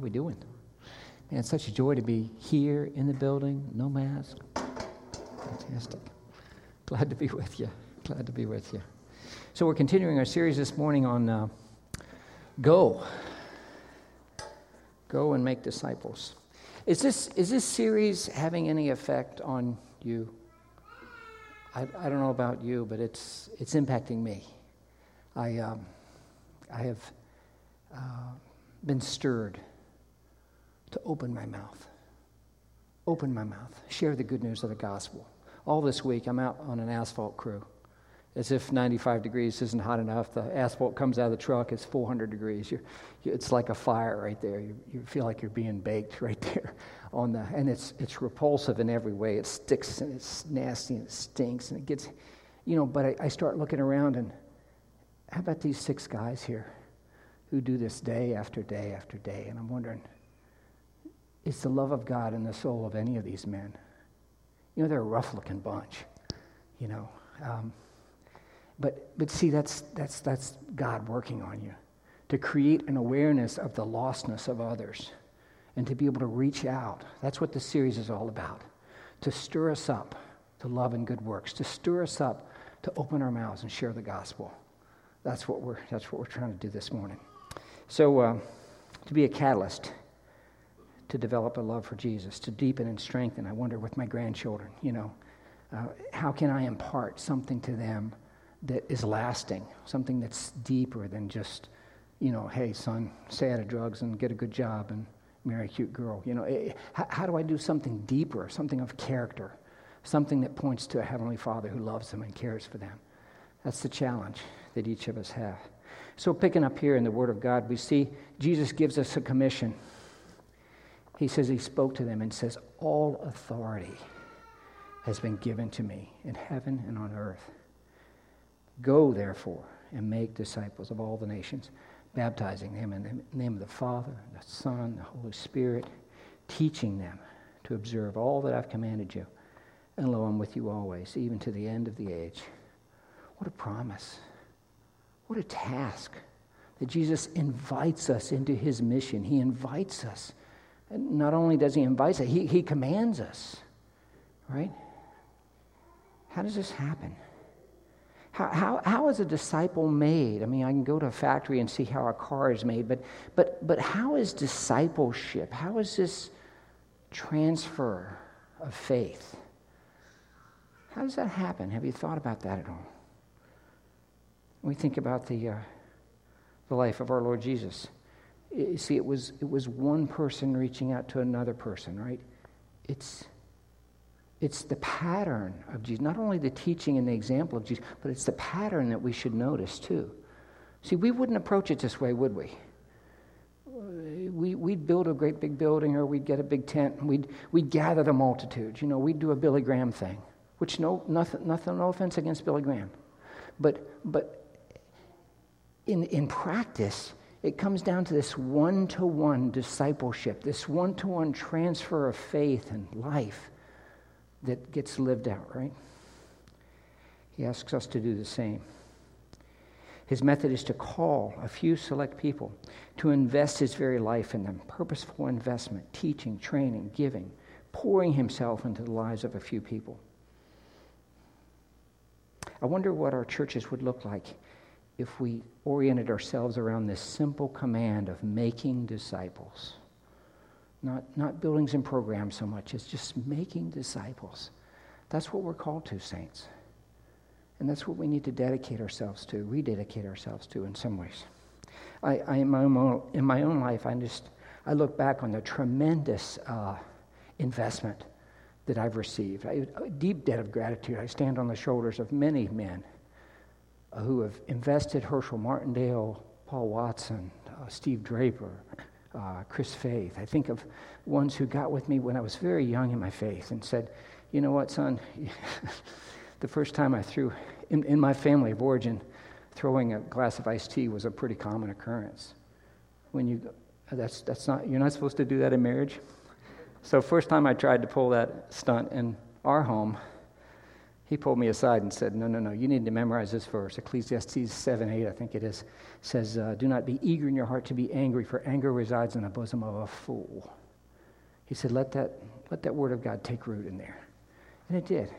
we doing? Man, it's such a joy to be here in the building, no mask. Fantastic. Glad to be with you. Glad to be with you. So, we're continuing our series this morning on uh, Go. Go and make disciples. Is this, is this series having any effect on you? I, I don't know about you, but it's, it's impacting me. I, um, I have uh, been stirred to open my mouth. Open my mouth. Share the good news of the gospel. All this week, I'm out on an asphalt crew. As if 95 degrees isn't hot enough, the asphalt comes out of the truck, it's 400 degrees. You're, it's like a fire right there. You, you feel like you're being baked right there. On the, and it's, it's repulsive in every way. It sticks and it's nasty and it stinks and it gets, you know, but I, I start looking around and how about these six guys here who do this day after day after day? And I'm wondering, is the love of God in the soul of any of these men. You know, they're a rough looking bunch, you know. Um, but, but see, that's, that's, that's God working on you to create an awareness of the lostness of others and to be able to reach out. That's what the series is all about to stir us up to love and good works, to stir us up to open our mouths and share the gospel. That's what we're, that's what we're trying to do this morning. So, uh, to be a catalyst to develop a love for Jesus, to deepen and strengthen. I wonder with my grandchildren, you know, uh, how can I impart something to them that is lasting, something that's deeper than just, you know, hey, son, stay out of drugs and get a good job and marry a cute girl. You know, it, eh, how, how do I do something deeper, something of character, something that points to a Heavenly Father who loves them and cares for them? That's the challenge that each of us have. So, picking up here in the Word of God, we see Jesus gives us a commission he says he spoke to them and says, All authority has been given to me in heaven and on earth. Go, therefore, and make disciples of all the nations, baptizing them in the name of the Father, the Son, the Holy Spirit, teaching them to observe all that I've commanded you. And lo, I'm with you always, even to the end of the age. What a promise. What a task that Jesus invites us into his mission. He invites us not only does he invite us, he, he commands us, right? How does this happen? How, how, how is a disciple made? I mean, I can go to a factory and see how a car is made, but, but, but how is discipleship? How is this transfer of faith? How does that happen? Have you thought about that at all? We think about the, uh, the life of our Lord Jesus. See, it was, it was one person reaching out to another person, right? It's, it's the pattern of Jesus, not only the teaching and the example of Jesus, but it's the pattern that we should notice too. See, we wouldn't approach it this way, would we? we we'd build a great big building or we'd get a big tent and we'd, we'd gather the multitudes. You know, we'd do a Billy Graham thing, which no, nothing, nothing, no offense against Billy Graham. But, but in, in practice, it comes down to this one to one discipleship, this one to one transfer of faith and life that gets lived out, right? He asks us to do the same. His method is to call a few select people, to invest his very life in them purposeful investment, teaching, training, giving, pouring himself into the lives of a few people. I wonder what our churches would look like if we oriented ourselves around this simple command of making disciples. Not, not buildings and programs so much, it's just making disciples. That's what we're called to, saints. And that's what we need to dedicate ourselves to, rededicate ourselves to in some ways. I, I in, my own, in my own life, I just I look back on the tremendous uh, investment that I've received. I, a deep debt of gratitude. I stand on the shoulders of many men uh, who have invested Herschel Martindale, Paul Watson, uh, Steve Draper, uh, Chris Faith. I think of ones who got with me when I was very young in my faith and said, You know what, son? the first time I threw, in, in my family of origin, throwing a glass of iced tea was a pretty common occurrence. When you, that's, that's not, you're not supposed to do that in marriage. So, first time I tried to pull that stunt in our home, he pulled me aside and said, No, no, no, you need to memorize this verse. Ecclesiastes 7 8, I think it is, says, uh, Do not be eager in your heart to be angry, for anger resides in the bosom of a fool. He said, Let that, let that word of God take root in there. And it did.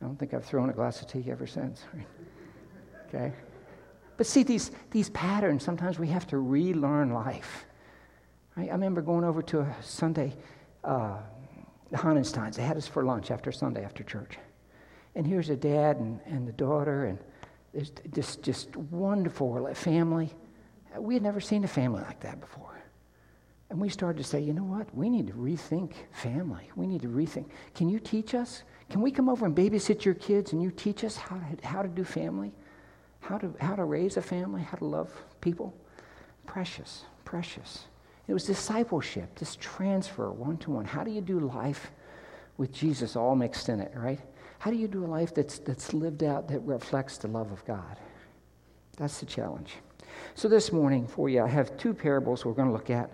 I don't think I've thrown a glass of tea ever since. okay? But see, these, these patterns, sometimes we have to relearn life. I, I remember going over to a Sunday, uh, the Honnensteins. They had us for lunch after Sunday after church. And here's a dad and, and the daughter, and it's just, just wonderful family. We had never seen a family like that before. And we started to say, you know what? We need to rethink family. We need to rethink. Can you teach us? Can we come over and babysit your kids and you teach us how to, how to do family? How to, how to raise a family? How to love people? Precious, precious. It was discipleship, this transfer one to one. How do you do life with Jesus all mixed in it, right? How do you do a life that's, that's lived out that reflects the love of God? That's the challenge. So, this morning for you, I have two parables we're going to look at.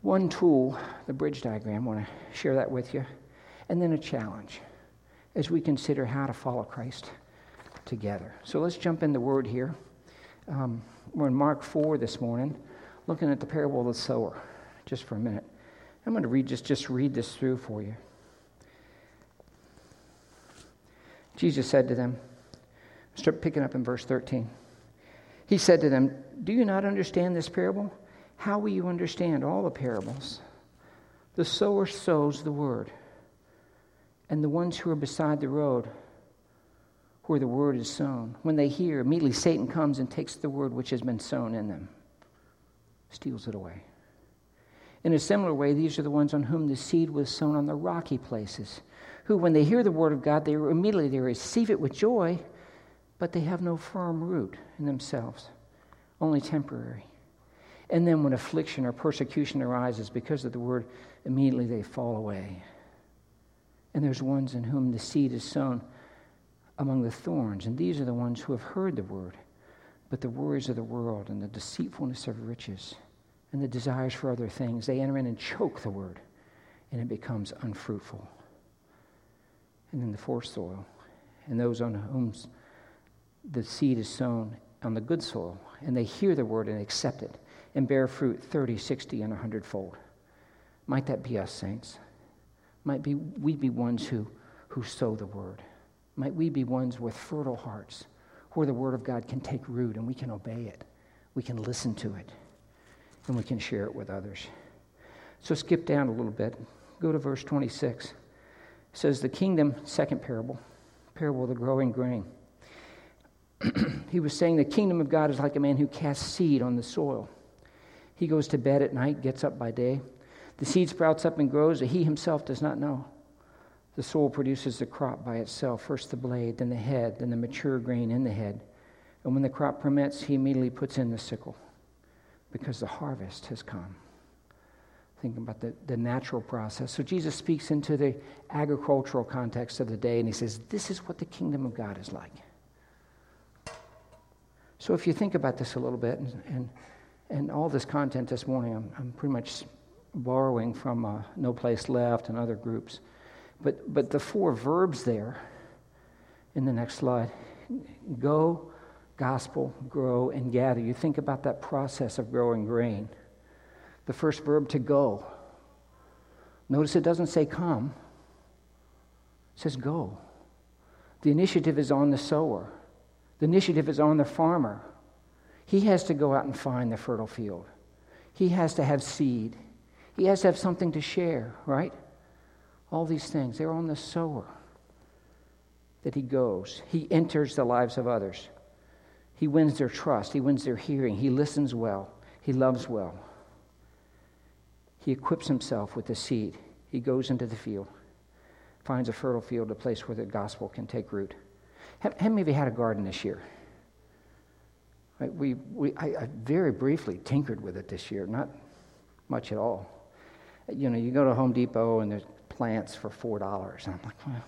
One tool, the bridge diagram, I want to share that with you. And then a challenge as we consider how to follow Christ together. So, let's jump in the word here. Um, we're in Mark 4 this morning, looking at the parable of the sower, just for a minute. I'm going to read just, just read this through for you. Jesus said to them, start picking up in verse 13. He said to them, Do you not understand this parable? How will you understand all the parables? The sower sows the word, and the ones who are beside the road, where the word is sown, when they hear, immediately Satan comes and takes the word which has been sown in them, steals it away. In a similar way, these are the ones on whom the seed was sown on the rocky places who, when they hear the word of God, they immediately they receive it with joy, but they have no firm root in themselves, only temporary. And then when affliction or persecution arises because of the word, immediately they fall away. And there's ones in whom the seed is sown among the thorns, and these are the ones who have heard the word, but the worries of the world and the deceitfulness of riches and the desires for other things, they enter in and choke the word, and it becomes unfruitful and then the forced soil, and those on whom the seed is sown on the good soil, and they hear the word and accept it, and bear fruit 30, 60, and 100 fold. Might that be us, saints? Might be, we be ones who, who sow the word? Might we be ones with fertile hearts where the word of God can take root and we can obey it, we can listen to it, and we can share it with others? So skip down a little bit. Go to verse 26 says the kingdom, second parable, parable of the growing grain. he was saying the kingdom of God is like a man who casts seed on the soil. He goes to bed at night, gets up by day. The seed sprouts up and grows that he himself does not know. The soil produces the crop by itself first the blade, then the head, then the mature grain in the head. And when the crop permits, he immediately puts in the sickle because the harvest has come thinking about the, the natural process. So Jesus speaks into the agricultural context of the day and he says, This is what the kingdom of God is like. So if you think about this a little bit, and, and, and all this content this morning, I'm, I'm pretty much borrowing from uh, No Place Left and other groups. But, but the four verbs there in the next slide go, gospel, grow, and gather. You think about that process of growing grain the first verb to go. Notice it doesn't say come, it says go. The initiative is on the sower, the initiative is on the farmer. He has to go out and find the fertile field, he has to have seed, he has to have something to share, right? All these things, they're on the sower that he goes. He enters the lives of others. He wins their trust. He wins their hearing. He listens well. He loves well. He equips himself with the seed. He goes into the field, finds a fertile field, a place where the gospel can take root. How, how many of you had a garden this year? We, we, I, I very briefly tinkered with it this year, not much at all. You know, you go to Home Depot and there's plants for $4. And I'm like, well,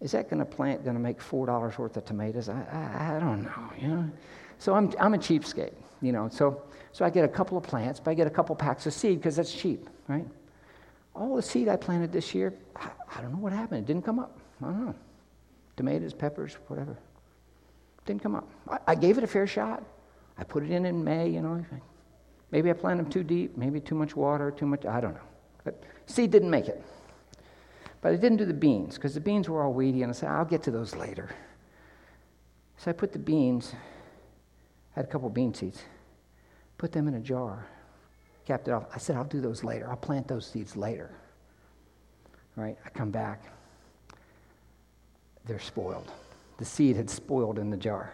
is that going to plant going to make $4 worth of tomatoes? I, I, I don't know, you know. So I'm, I'm a cheapskate, you know. So so I get a couple of plants, but I get a couple packs of seed because that's cheap, right? All the seed I planted this year, I, I don't know what happened. It didn't come up. I don't know. Tomatoes, peppers, whatever. Didn't come up. I, I gave it a fair shot. I put it in in May, you know. Maybe I planted them too deep, maybe too much water, too much, I don't know. But seed didn't make it. But I didn't do the beans because the beans were all weedy, and I said, I'll get to those later. So I put the beans, had a couple bean seeds, put them in a jar, capped it off. I said, I'll do those later. I'll plant those seeds later. Right? I come back. They're spoiled. The seed had spoiled in the jar.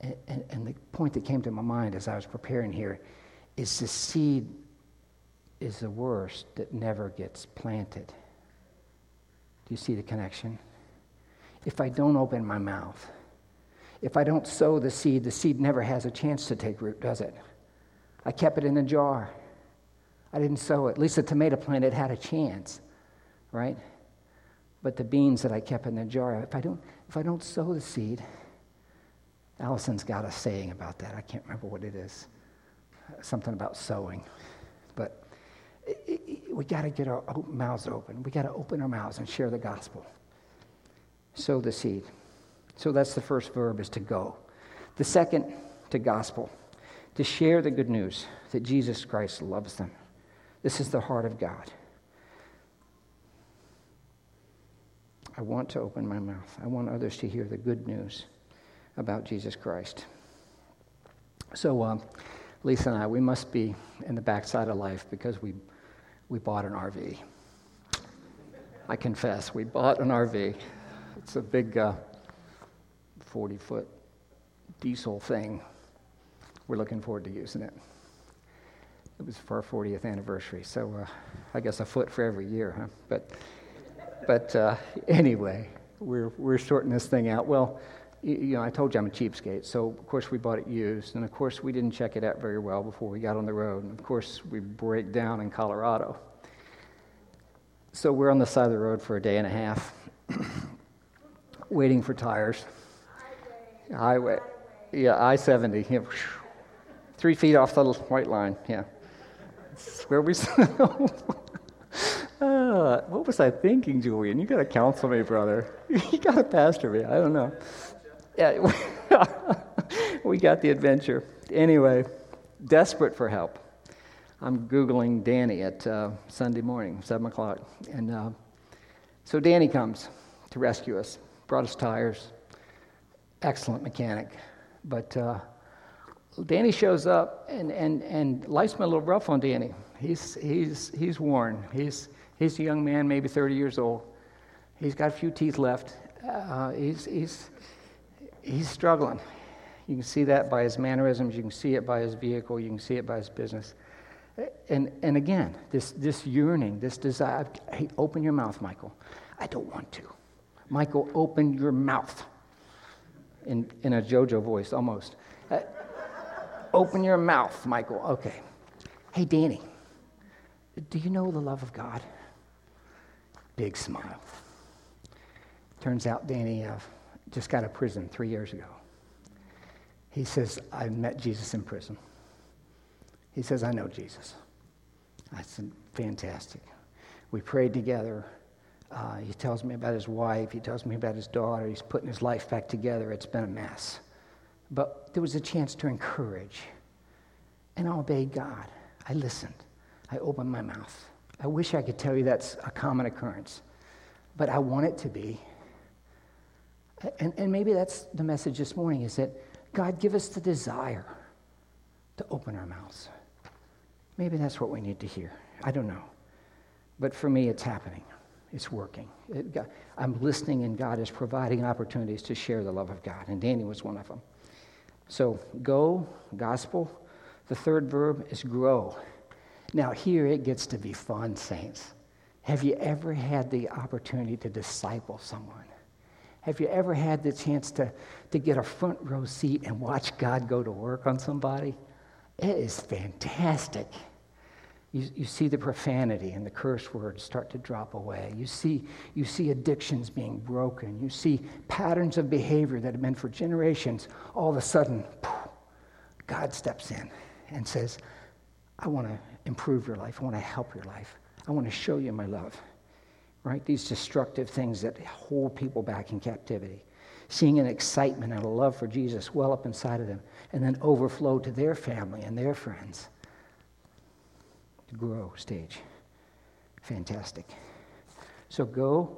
And, and, and the point that came to my mind as I was preparing here is the seed is the worst that never gets planted. Do you see the connection? If I don't open my mouth, if I don't sow the seed, the seed never has a chance to take root, does it? I kept it in a jar. I didn't sow it. At least the tomato plant, it had a chance, right? But the beans that I kept in the jar, if I don't, if I don't sow the seed, Allison's got a saying about that. I can't remember what it is. Something about sowing. But it, it, we got to get our mouths open. We got to open our mouths and share the gospel. Sow the seed. So that's the first verb is to go. The second, to gospel, to share the good news that Jesus Christ loves them. This is the heart of God. I want to open my mouth. I want others to hear the good news about Jesus Christ. So, um, Lisa and I, we must be in the backside of life because we, we bought an RV. I confess, we bought an RV. It's a big, uh, 40 foot diesel thing. We're looking forward to using it. It was for our 40th anniversary, so uh, I guess a foot for every year, huh? But, but uh, anyway, we're, we're sorting this thing out. Well, you, know, I told you I'm a cheapskate, so of course we bought it used, and of course we didn't check it out very well before we got on the road, and of course we break down in Colorado. So we're on the side of the road for a day and a half, waiting for tires. Highway. Yeah, I 70. Yeah. Three feet off the white line. Yeah. That's where we. uh, what was I thinking, Julian? You got to counsel me, brother. you got to pastor me. I don't know. Yeah, we got the adventure. Anyway, desperate for help. I'm Googling Danny at uh, Sunday morning, 7 o'clock. And uh, so Danny comes to rescue us, brought us tires, excellent mechanic. But uh, Danny shows up, and, and, and life's been a little rough on Danny. He's, he's, he's worn. He's, he's a young man, maybe 30 years old. He's got a few teeth left. Uh, he's, he's, he's struggling. You can see that by his mannerisms. You can see it by his vehicle. You can see it by his business. And, and again, this, this yearning, this desire. Hey, open your mouth, Michael. I don't want to. Michael, open your mouth in, in a JoJo voice almost. Uh, open your mouth, Michael. Okay. Hey, Danny, do you know the love of God? Big smile. Turns out Danny uh, just got out of prison three years ago. He says, I met Jesus in prison. He says, I know Jesus. I said, fantastic. We prayed together. Uh, he tells me about his wife. He tells me about his daughter. He's putting his life back together. It's been a mess. But there was a chance to encourage. And I obeyed God. I listened. I opened my mouth. I wish I could tell you that's a common occurrence, but I want it to be. And, and maybe that's the message this morning is that God, give us the desire to open our mouths. Maybe that's what we need to hear. I don't know. But for me, it's happening. It's working. It, God, I'm listening, and God is providing opportunities to share the love of God. And Danny was one of them. So, go, gospel. The third verb is grow. Now, here it gets to be fun, saints. Have you ever had the opportunity to disciple someone? Have you ever had the chance to, to get a front row seat and watch God go to work on somebody? It is fantastic you, you see the profanity and the curse words start to drop away. You see, you see addictions being broken. You see patterns of behavior that have been for generations. All of a sudden, God steps in and says, I want to improve your life. I want to help your life. I want to show you my love. right? These destructive things that hold people back in captivity. Seeing an excitement and a love for Jesus well up inside of them, and then overflow to their family and their friends. Grow stage. Fantastic. So go,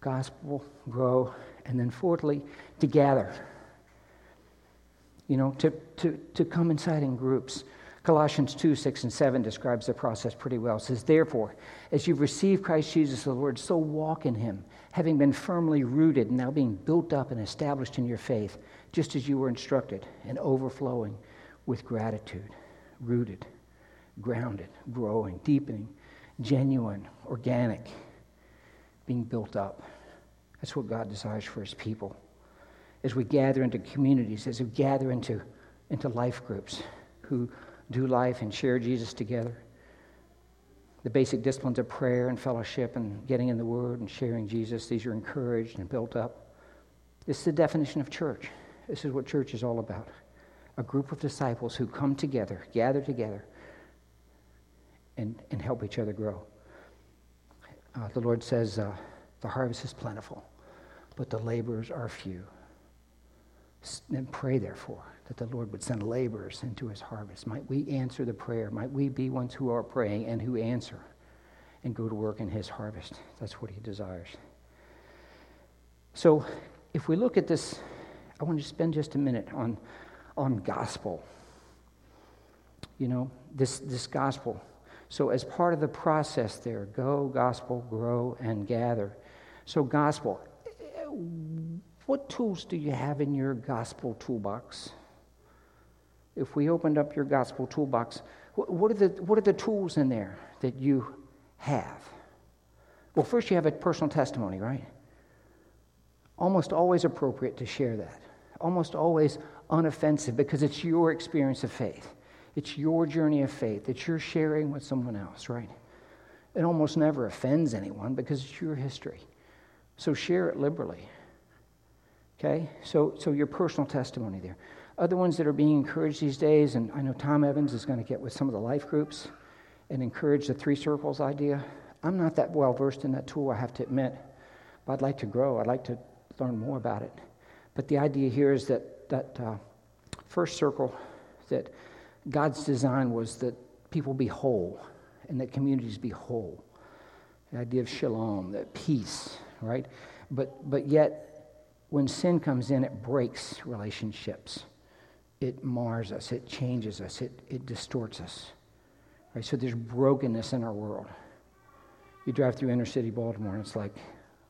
gospel, grow, and then fourthly, to gather. You know, to, to, to come inside in groups. Colossians 2 6 and 7 describes the process pretty well. It says, Therefore, as you've received Christ Jesus the Lord, so walk in him, having been firmly rooted now being built up and established in your faith, just as you were instructed, and overflowing with gratitude. Rooted, grounded, growing, deepening, genuine, organic, being built up. That's what God desires for his people. As we gather into communities, as we gather into, into life groups who do life and share Jesus together. The basic disciplines of prayer and fellowship and getting in the Word and sharing Jesus, these are encouraged and built up. This is the definition of church. This is what church is all about a group of disciples who come together, gather together, and, and help each other grow. Uh, the Lord says, uh, The harvest is plentiful, but the laborers are few. And pray, therefore, that the Lord would send laborers into his harvest. Might we answer the prayer? Might we be ones who are praying and who answer and go to work in his harvest? That's what he desires. So, if we look at this, I want to spend just a minute on, on gospel. You know, this, this gospel. So, as part of the process there, go, gospel, grow, and gather. So, gospel. What tools do you have in your gospel toolbox? if we opened up your gospel toolbox, what are the, what are the tools in there that you have? Well, first, you have a personal testimony, right? Almost always appropriate to share that. Almost always unoffensive because it's your experience of faith. It's your journey of faith that you're sharing with someone else, right? It almost never offends anyone because it's your history. So share it liberally. Okay? So, so your personal testimony there. Other ones that are being encouraged these days, and I know Tom Evans is going to get with some of the life groups and encourage the three circles idea. I'm not that well versed in that tool, I have to admit, but I'd like to grow. I'd like to learn more about it. But the idea here is that that uh, first circle, that God's design was that people be whole and that communities be whole. The idea of shalom, that peace, right? But but yet, when sin comes in, it breaks relationships it mars us, it changes us, it, it distorts us. Right? So there's brokenness in our world. You drive through inner city Baltimore, and it's like,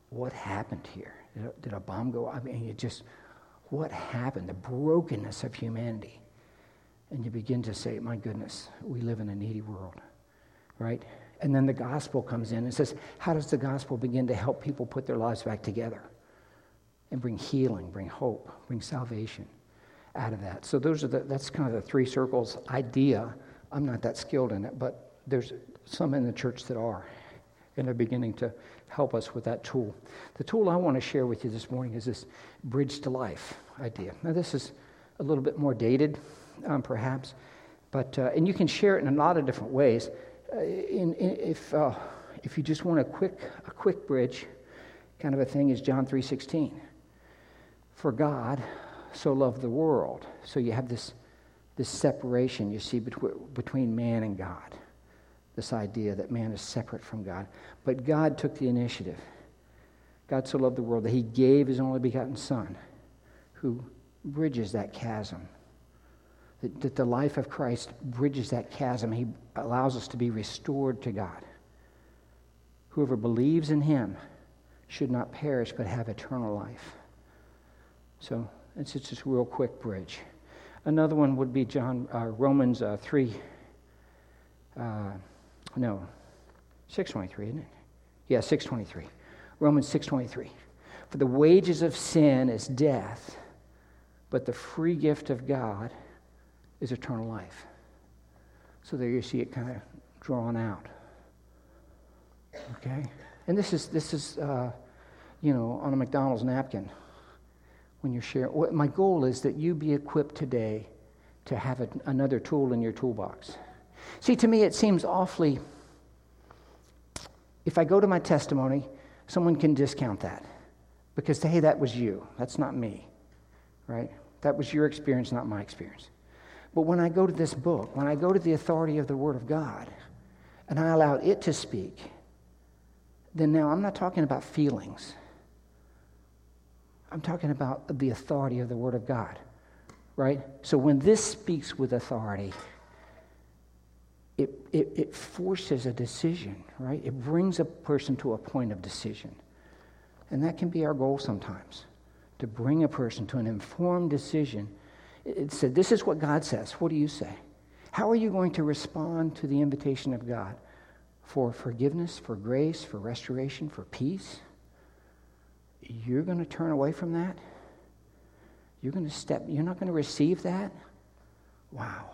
what happened here? Did a, did a bomb go? I mean, you just, what happened? The brokenness of humanity. And you begin to say, my goodness, we live in a needy world, right? And then the gospel comes in and says, how does the gospel begin to help people put their lives back together and bring healing, bring hope, bring salvation? out of that. So those are the, that's kind of the three circles idea. I'm not that skilled in it, but there's some in the church that are, and they're beginning to help us with that tool. The tool I want to share with you this morning is this bridge to life idea. Now this is a little bit more dated, um, perhaps, but uh, and you can share it in a lot of different ways. Uh, in, in, if uh, if you just want a quick a quick bridge, kind of a thing, is John three sixteen. For God so loved the world. So you have this, this separation you see between man and God. This idea that man is separate from God. But God took the initiative. God so loved the world that he gave his only begotten Son, who bridges that chasm. That, that the life of Christ bridges that chasm. He allows us to be restored to God. Whoever believes in him should not perish but have eternal life. So it's just a real quick bridge. Another one would be John uh, Romans uh, three. Uh, no, six twenty three, isn't it? Yeah, six twenty three. Romans six twenty three. For the wages of sin is death, but the free gift of God is eternal life. So there you see it kind of drawn out. Okay, and this is this is uh, you know on a McDonald's napkin when you're sharing. My goal is that you be equipped today to have a, another tool in your toolbox. See, to me, it seems awfully. If I go to my testimony, someone can discount that because, hey, that was you. That's not me, right? That was your experience, not my experience. But when I go to this book, when I go to the authority of the Word of God, and I allow it to speak, then now I'm not talking about feelings. I'm talking about the authority of the Word of God, right? So when this speaks with authority, it, it, it, forces a decision, right? It brings a person to a point of decision. And that can be our goal sometimes to bring a person to an informed decision. It said, This is what God says. What do you say? How are you going to respond to the invitation of God for forgiveness, for grace, for restoration, for peace? You're going to turn away from that? You're going to step, you're not going to receive that? Wow.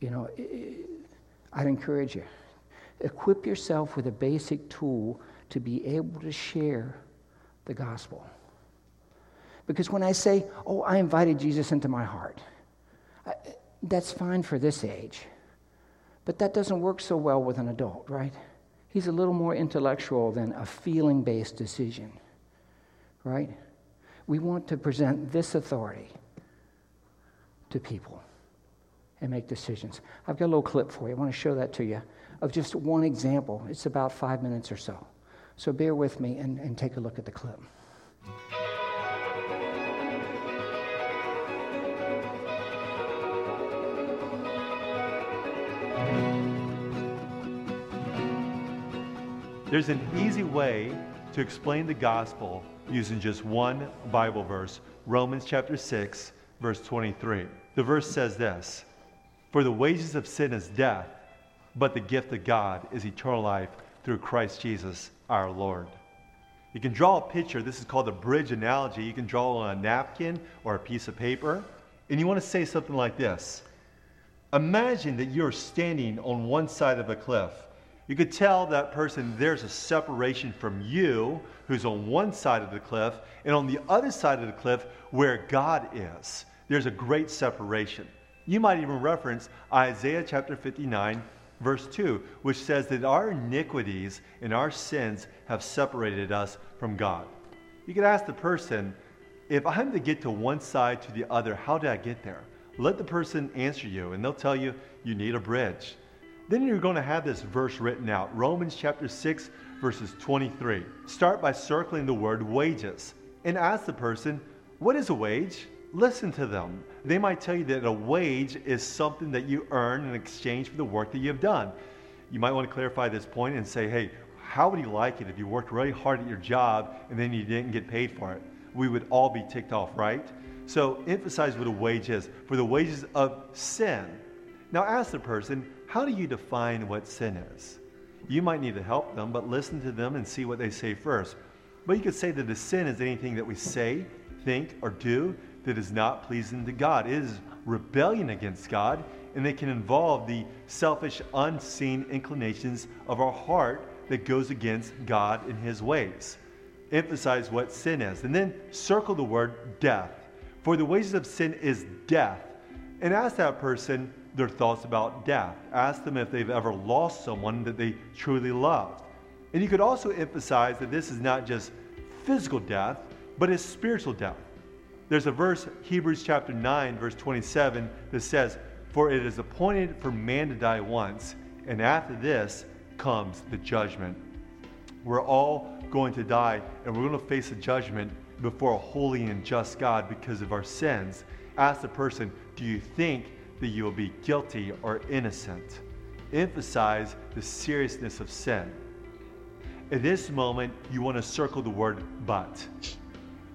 You know, I'd encourage you. Equip yourself with a basic tool to be able to share the gospel. Because when I say, oh, I invited Jesus into my heart, I, that's fine for this age. But that doesn't work so well with an adult, right? He's a little more intellectual than a feeling based decision, right? We want to present this authority to people and make decisions. I've got a little clip for you. I want to show that to you of just one example. It's about five minutes or so. So bear with me and, and take a look at the clip. There's an easy way to explain the gospel using just one Bible verse, Romans chapter 6, verse 23. The verse says this For the wages of sin is death, but the gift of God is eternal life through Christ Jesus our Lord. You can draw a picture. This is called a bridge analogy. You can draw on a napkin or a piece of paper. And you want to say something like this Imagine that you're standing on one side of a cliff you could tell that person there's a separation from you, who's on one side of the cliff, and on the other side of the cliff, where God is. There's a great separation. You might even reference Isaiah chapter 59, verse 2, which says that our iniquities and our sins have separated us from God. You could ask the person, if I'm to get to one side to the other, how did I get there? Let the person answer you, and they'll tell you you need a bridge then you're going to have this verse written out Romans chapter 6, verses 23. Start by circling the word wages and ask the person, What is a wage? Listen to them. They might tell you that a wage is something that you earn in exchange for the work that you've done. You might want to clarify this point and say, Hey, how would you like it if you worked really hard at your job and then you didn't get paid for it? We would all be ticked off, right? So emphasize what a wage is. For the wages of sin. Now ask the person, how do you define what sin is? You might need to help them, but listen to them and see what they say first. But you could say that a sin is anything that we say, think, or do that is not pleasing to God. It is rebellion against God, and it can involve the selfish, unseen inclinations of our heart that goes against God and His ways. Emphasize what sin is, and then circle the word death. For the wages of sin is death. And ask that person, their thoughts about death. Ask them if they've ever lost someone that they truly loved. And you could also emphasize that this is not just physical death, but it's spiritual death. There's a verse, Hebrews chapter 9, verse 27, that says, For it is appointed for man to die once, and after this comes the judgment. We're all going to die, and we're going to face a judgment before a holy and just God because of our sins. Ask the person, Do you think that you will be guilty or innocent. Emphasize the seriousness of sin. In this moment, you want to circle the word but.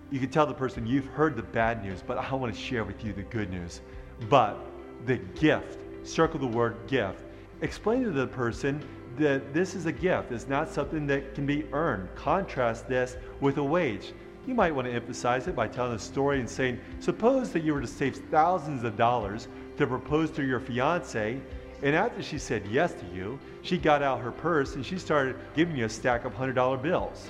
You can tell the person, You've heard the bad news, but I want to share with you the good news. But the gift, circle the word gift. Explain to the person that this is a gift, it's not something that can be earned. Contrast this with a wage. You might want to emphasize it by telling a story and saying, Suppose that you were to save thousands of dollars to propose to your fiance. And after she said yes to you, she got out her purse and she started giving you a stack of $100 bills.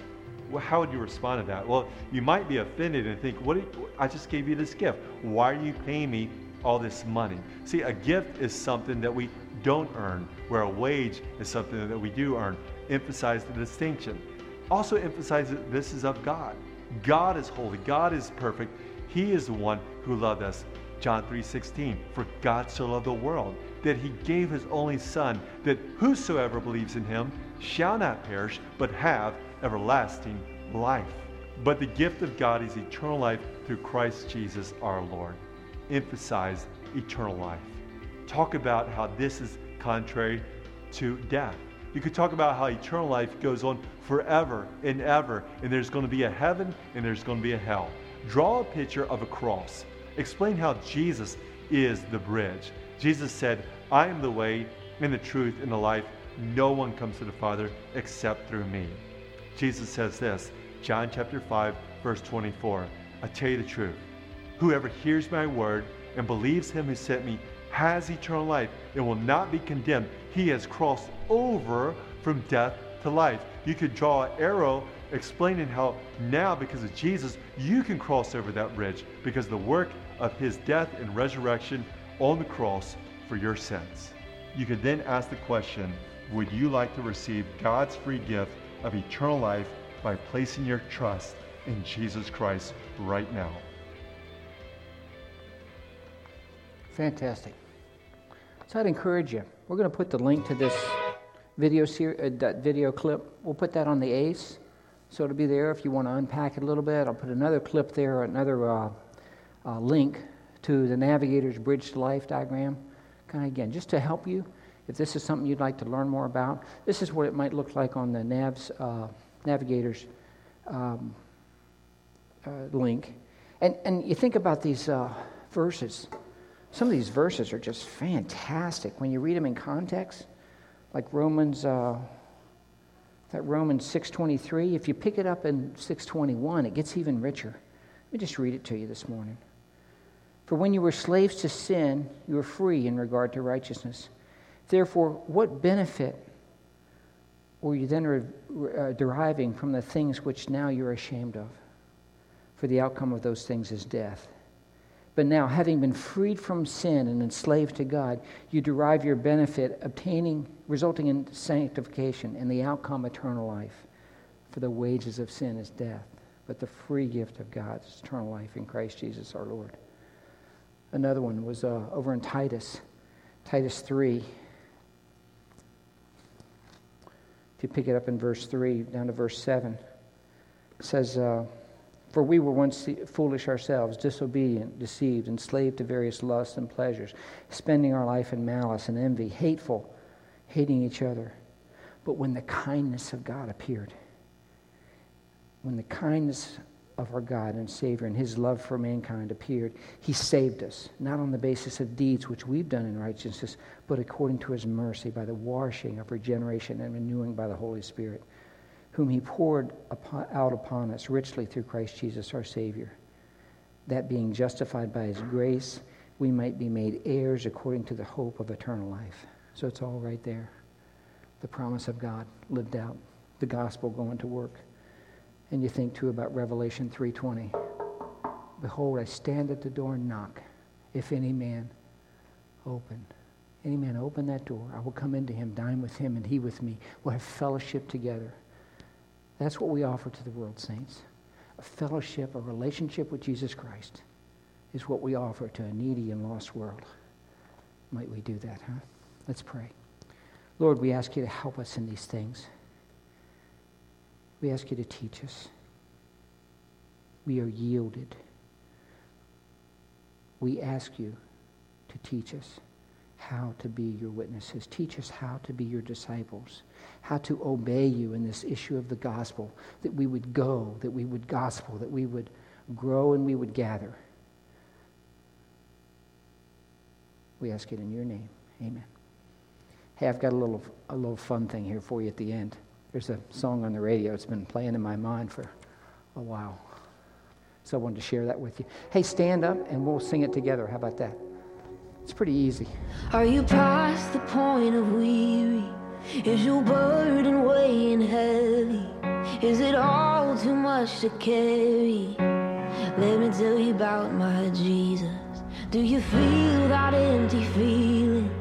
Well, how would you respond to that? Well, you might be offended and think, "What? I just gave you this gift. Why are you paying me all this money. See, a gift is something that we don't earn, where a wage is something that we do earn. Emphasize the distinction. Also emphasize that this is of God. God is holy. God is perfect. He is the one who loved us. John 3:16. For God so loved the world that he gave his only son that whosoever believes in him shall not perish but have everlasting life. But the gift of God is eternal life through Christ Jesus our Lord. Emphasize eternal life. Talk about how this is contrary to death. You could talk about how eternal life goes on forever and ever, and there's going to be a heaven and there's going to be a hell. Draw a picture of a cross. Explain how Jesus is the bridge. Jesus said, I am the way and the truth and the life. No one comes to the Father except through me. Jesus says this, John chapter 5, verse 24. I tell you the truth. Whoever hears my word and believes him who sent me has eternal life and will not be condemned. He has crossed over from death to life. You could draw an arrow explaining how now, because of Jesus, you can cross over that bridge because the work of his death and resurrection on the cross for your sins. You could then ask the question Would you like to receive God's free gift of eternal life by placing your trust in Jesus Christ right now? Fantastic. So I'd encourage you. We're going to put the link to this video ser- uh, that video clip. We'll put that on the ACE, so it'll be there if you want to unpack it a little bit. I'll put another clip there, another uh, uh, link to the Navigator's Bridge to Life diagram. Kind of again, just to help you. If this is something you'd like to learn more about, this is what it might look like on the Nav's uh, Navigator's um, uh, link. And and you think about these uh, verses. Some of these verses are just fantastic when you read them in context, like Romans, uh, that Romans 6:23. If you pick it up in 6:21, it gets even richer. Let me just read it to you this morning. For when you were slaves to sin, you were free in regard to righteousness. Therefore, what benefit were you then uh, deriving from the things which now you're ashamed of? For the outcome of those things is death. But now, having been freed from sin and enslaved to God, you derive your benefit, obtaining, resulting in sanctification and the outcome eternal life. For the wages of sin is death, but the free gift of God is eternal life in Christ Jesus our Lord. Another one was uh, over in Titus, Titus 3. If you pick it up in verse 3 down to verse 7, it says, uh, For we were once foolish ourselves, disobedient, deceived, enslaved to various lusts and pleasures, spending our life in malice and envy, hateful, hating each other. But when the kindness of God appeared, when the kindness of our God and Savior and His love for mankind appeared, He saved us, not on the basis of deeds which we've done in righteousness, but according to His mercy by the washing of regeneration and renewing by the Holy Spirit, whom He poured upon, out upon us richly through Christ Jesus our Savior. That being justified by His grace, we might be made heirs according to the hope of eternal life. So it's all right there. The promise of God lived out, the gospel going to work. And you think too about Revelation 3:20. Behold, I stand at the door and knock. If any man open, any man open that door, I will come into him, dine with him, and he with me. We'll have fellowship together. That's what we offer to the world, saints. A fellowship, a relationship with Jesus Christ is what we offer to a needy and lost world. Might we do that, huh? Let's pray. Lord, we ask you to help us in these things. We ask you to teach us. We are yielded. We ask you to teach us how to be your witnesses. Teach us how to be your disciples, how to obey you in this issue of the gospel, that we would go, that we would gospel, that we would grow and we would gather. We ask it in your name. Amen. Hey, I've got a little, a little fun thing here for you at the end. There's a song on the radio that's been playing in my mind for a while. So I wanted to share that with you. Hey, stand up and we'll sing it together. How about that? It's pretty easy. Are you past the point of weary? Is your burden weighing heavy? Is it all too much to carry? Let me tell you about my Jesus. Do you feel that empty feeling?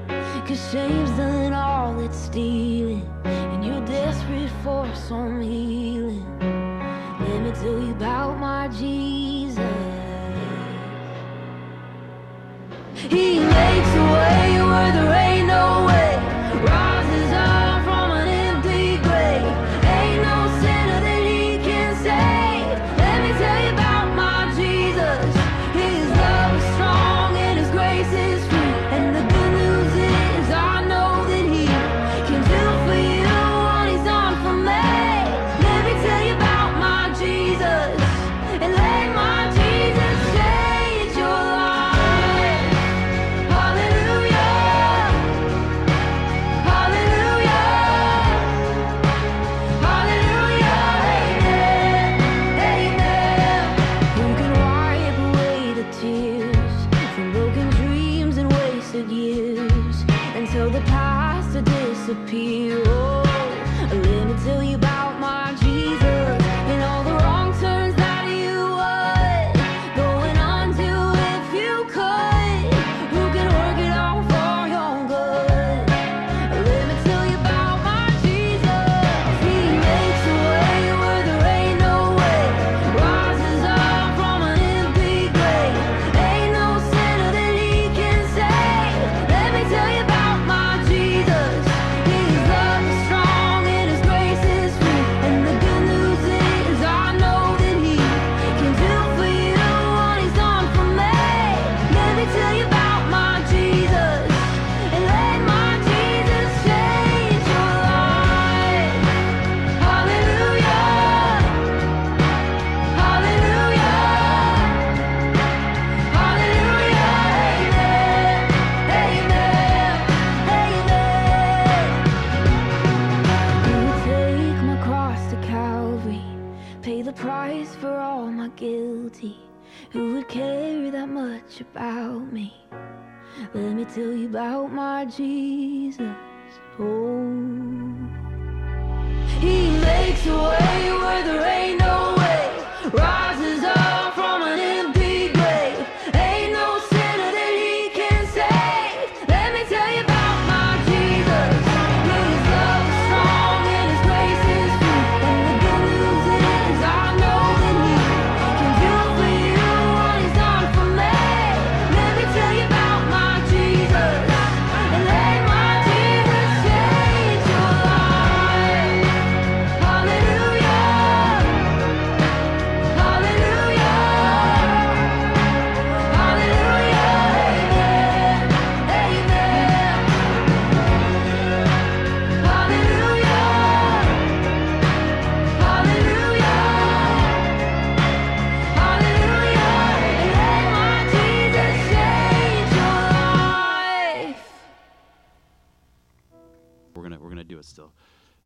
Cause shame's done all it's stealing for some healing. Let me tell you about my Jesus. He makes a way where the rain to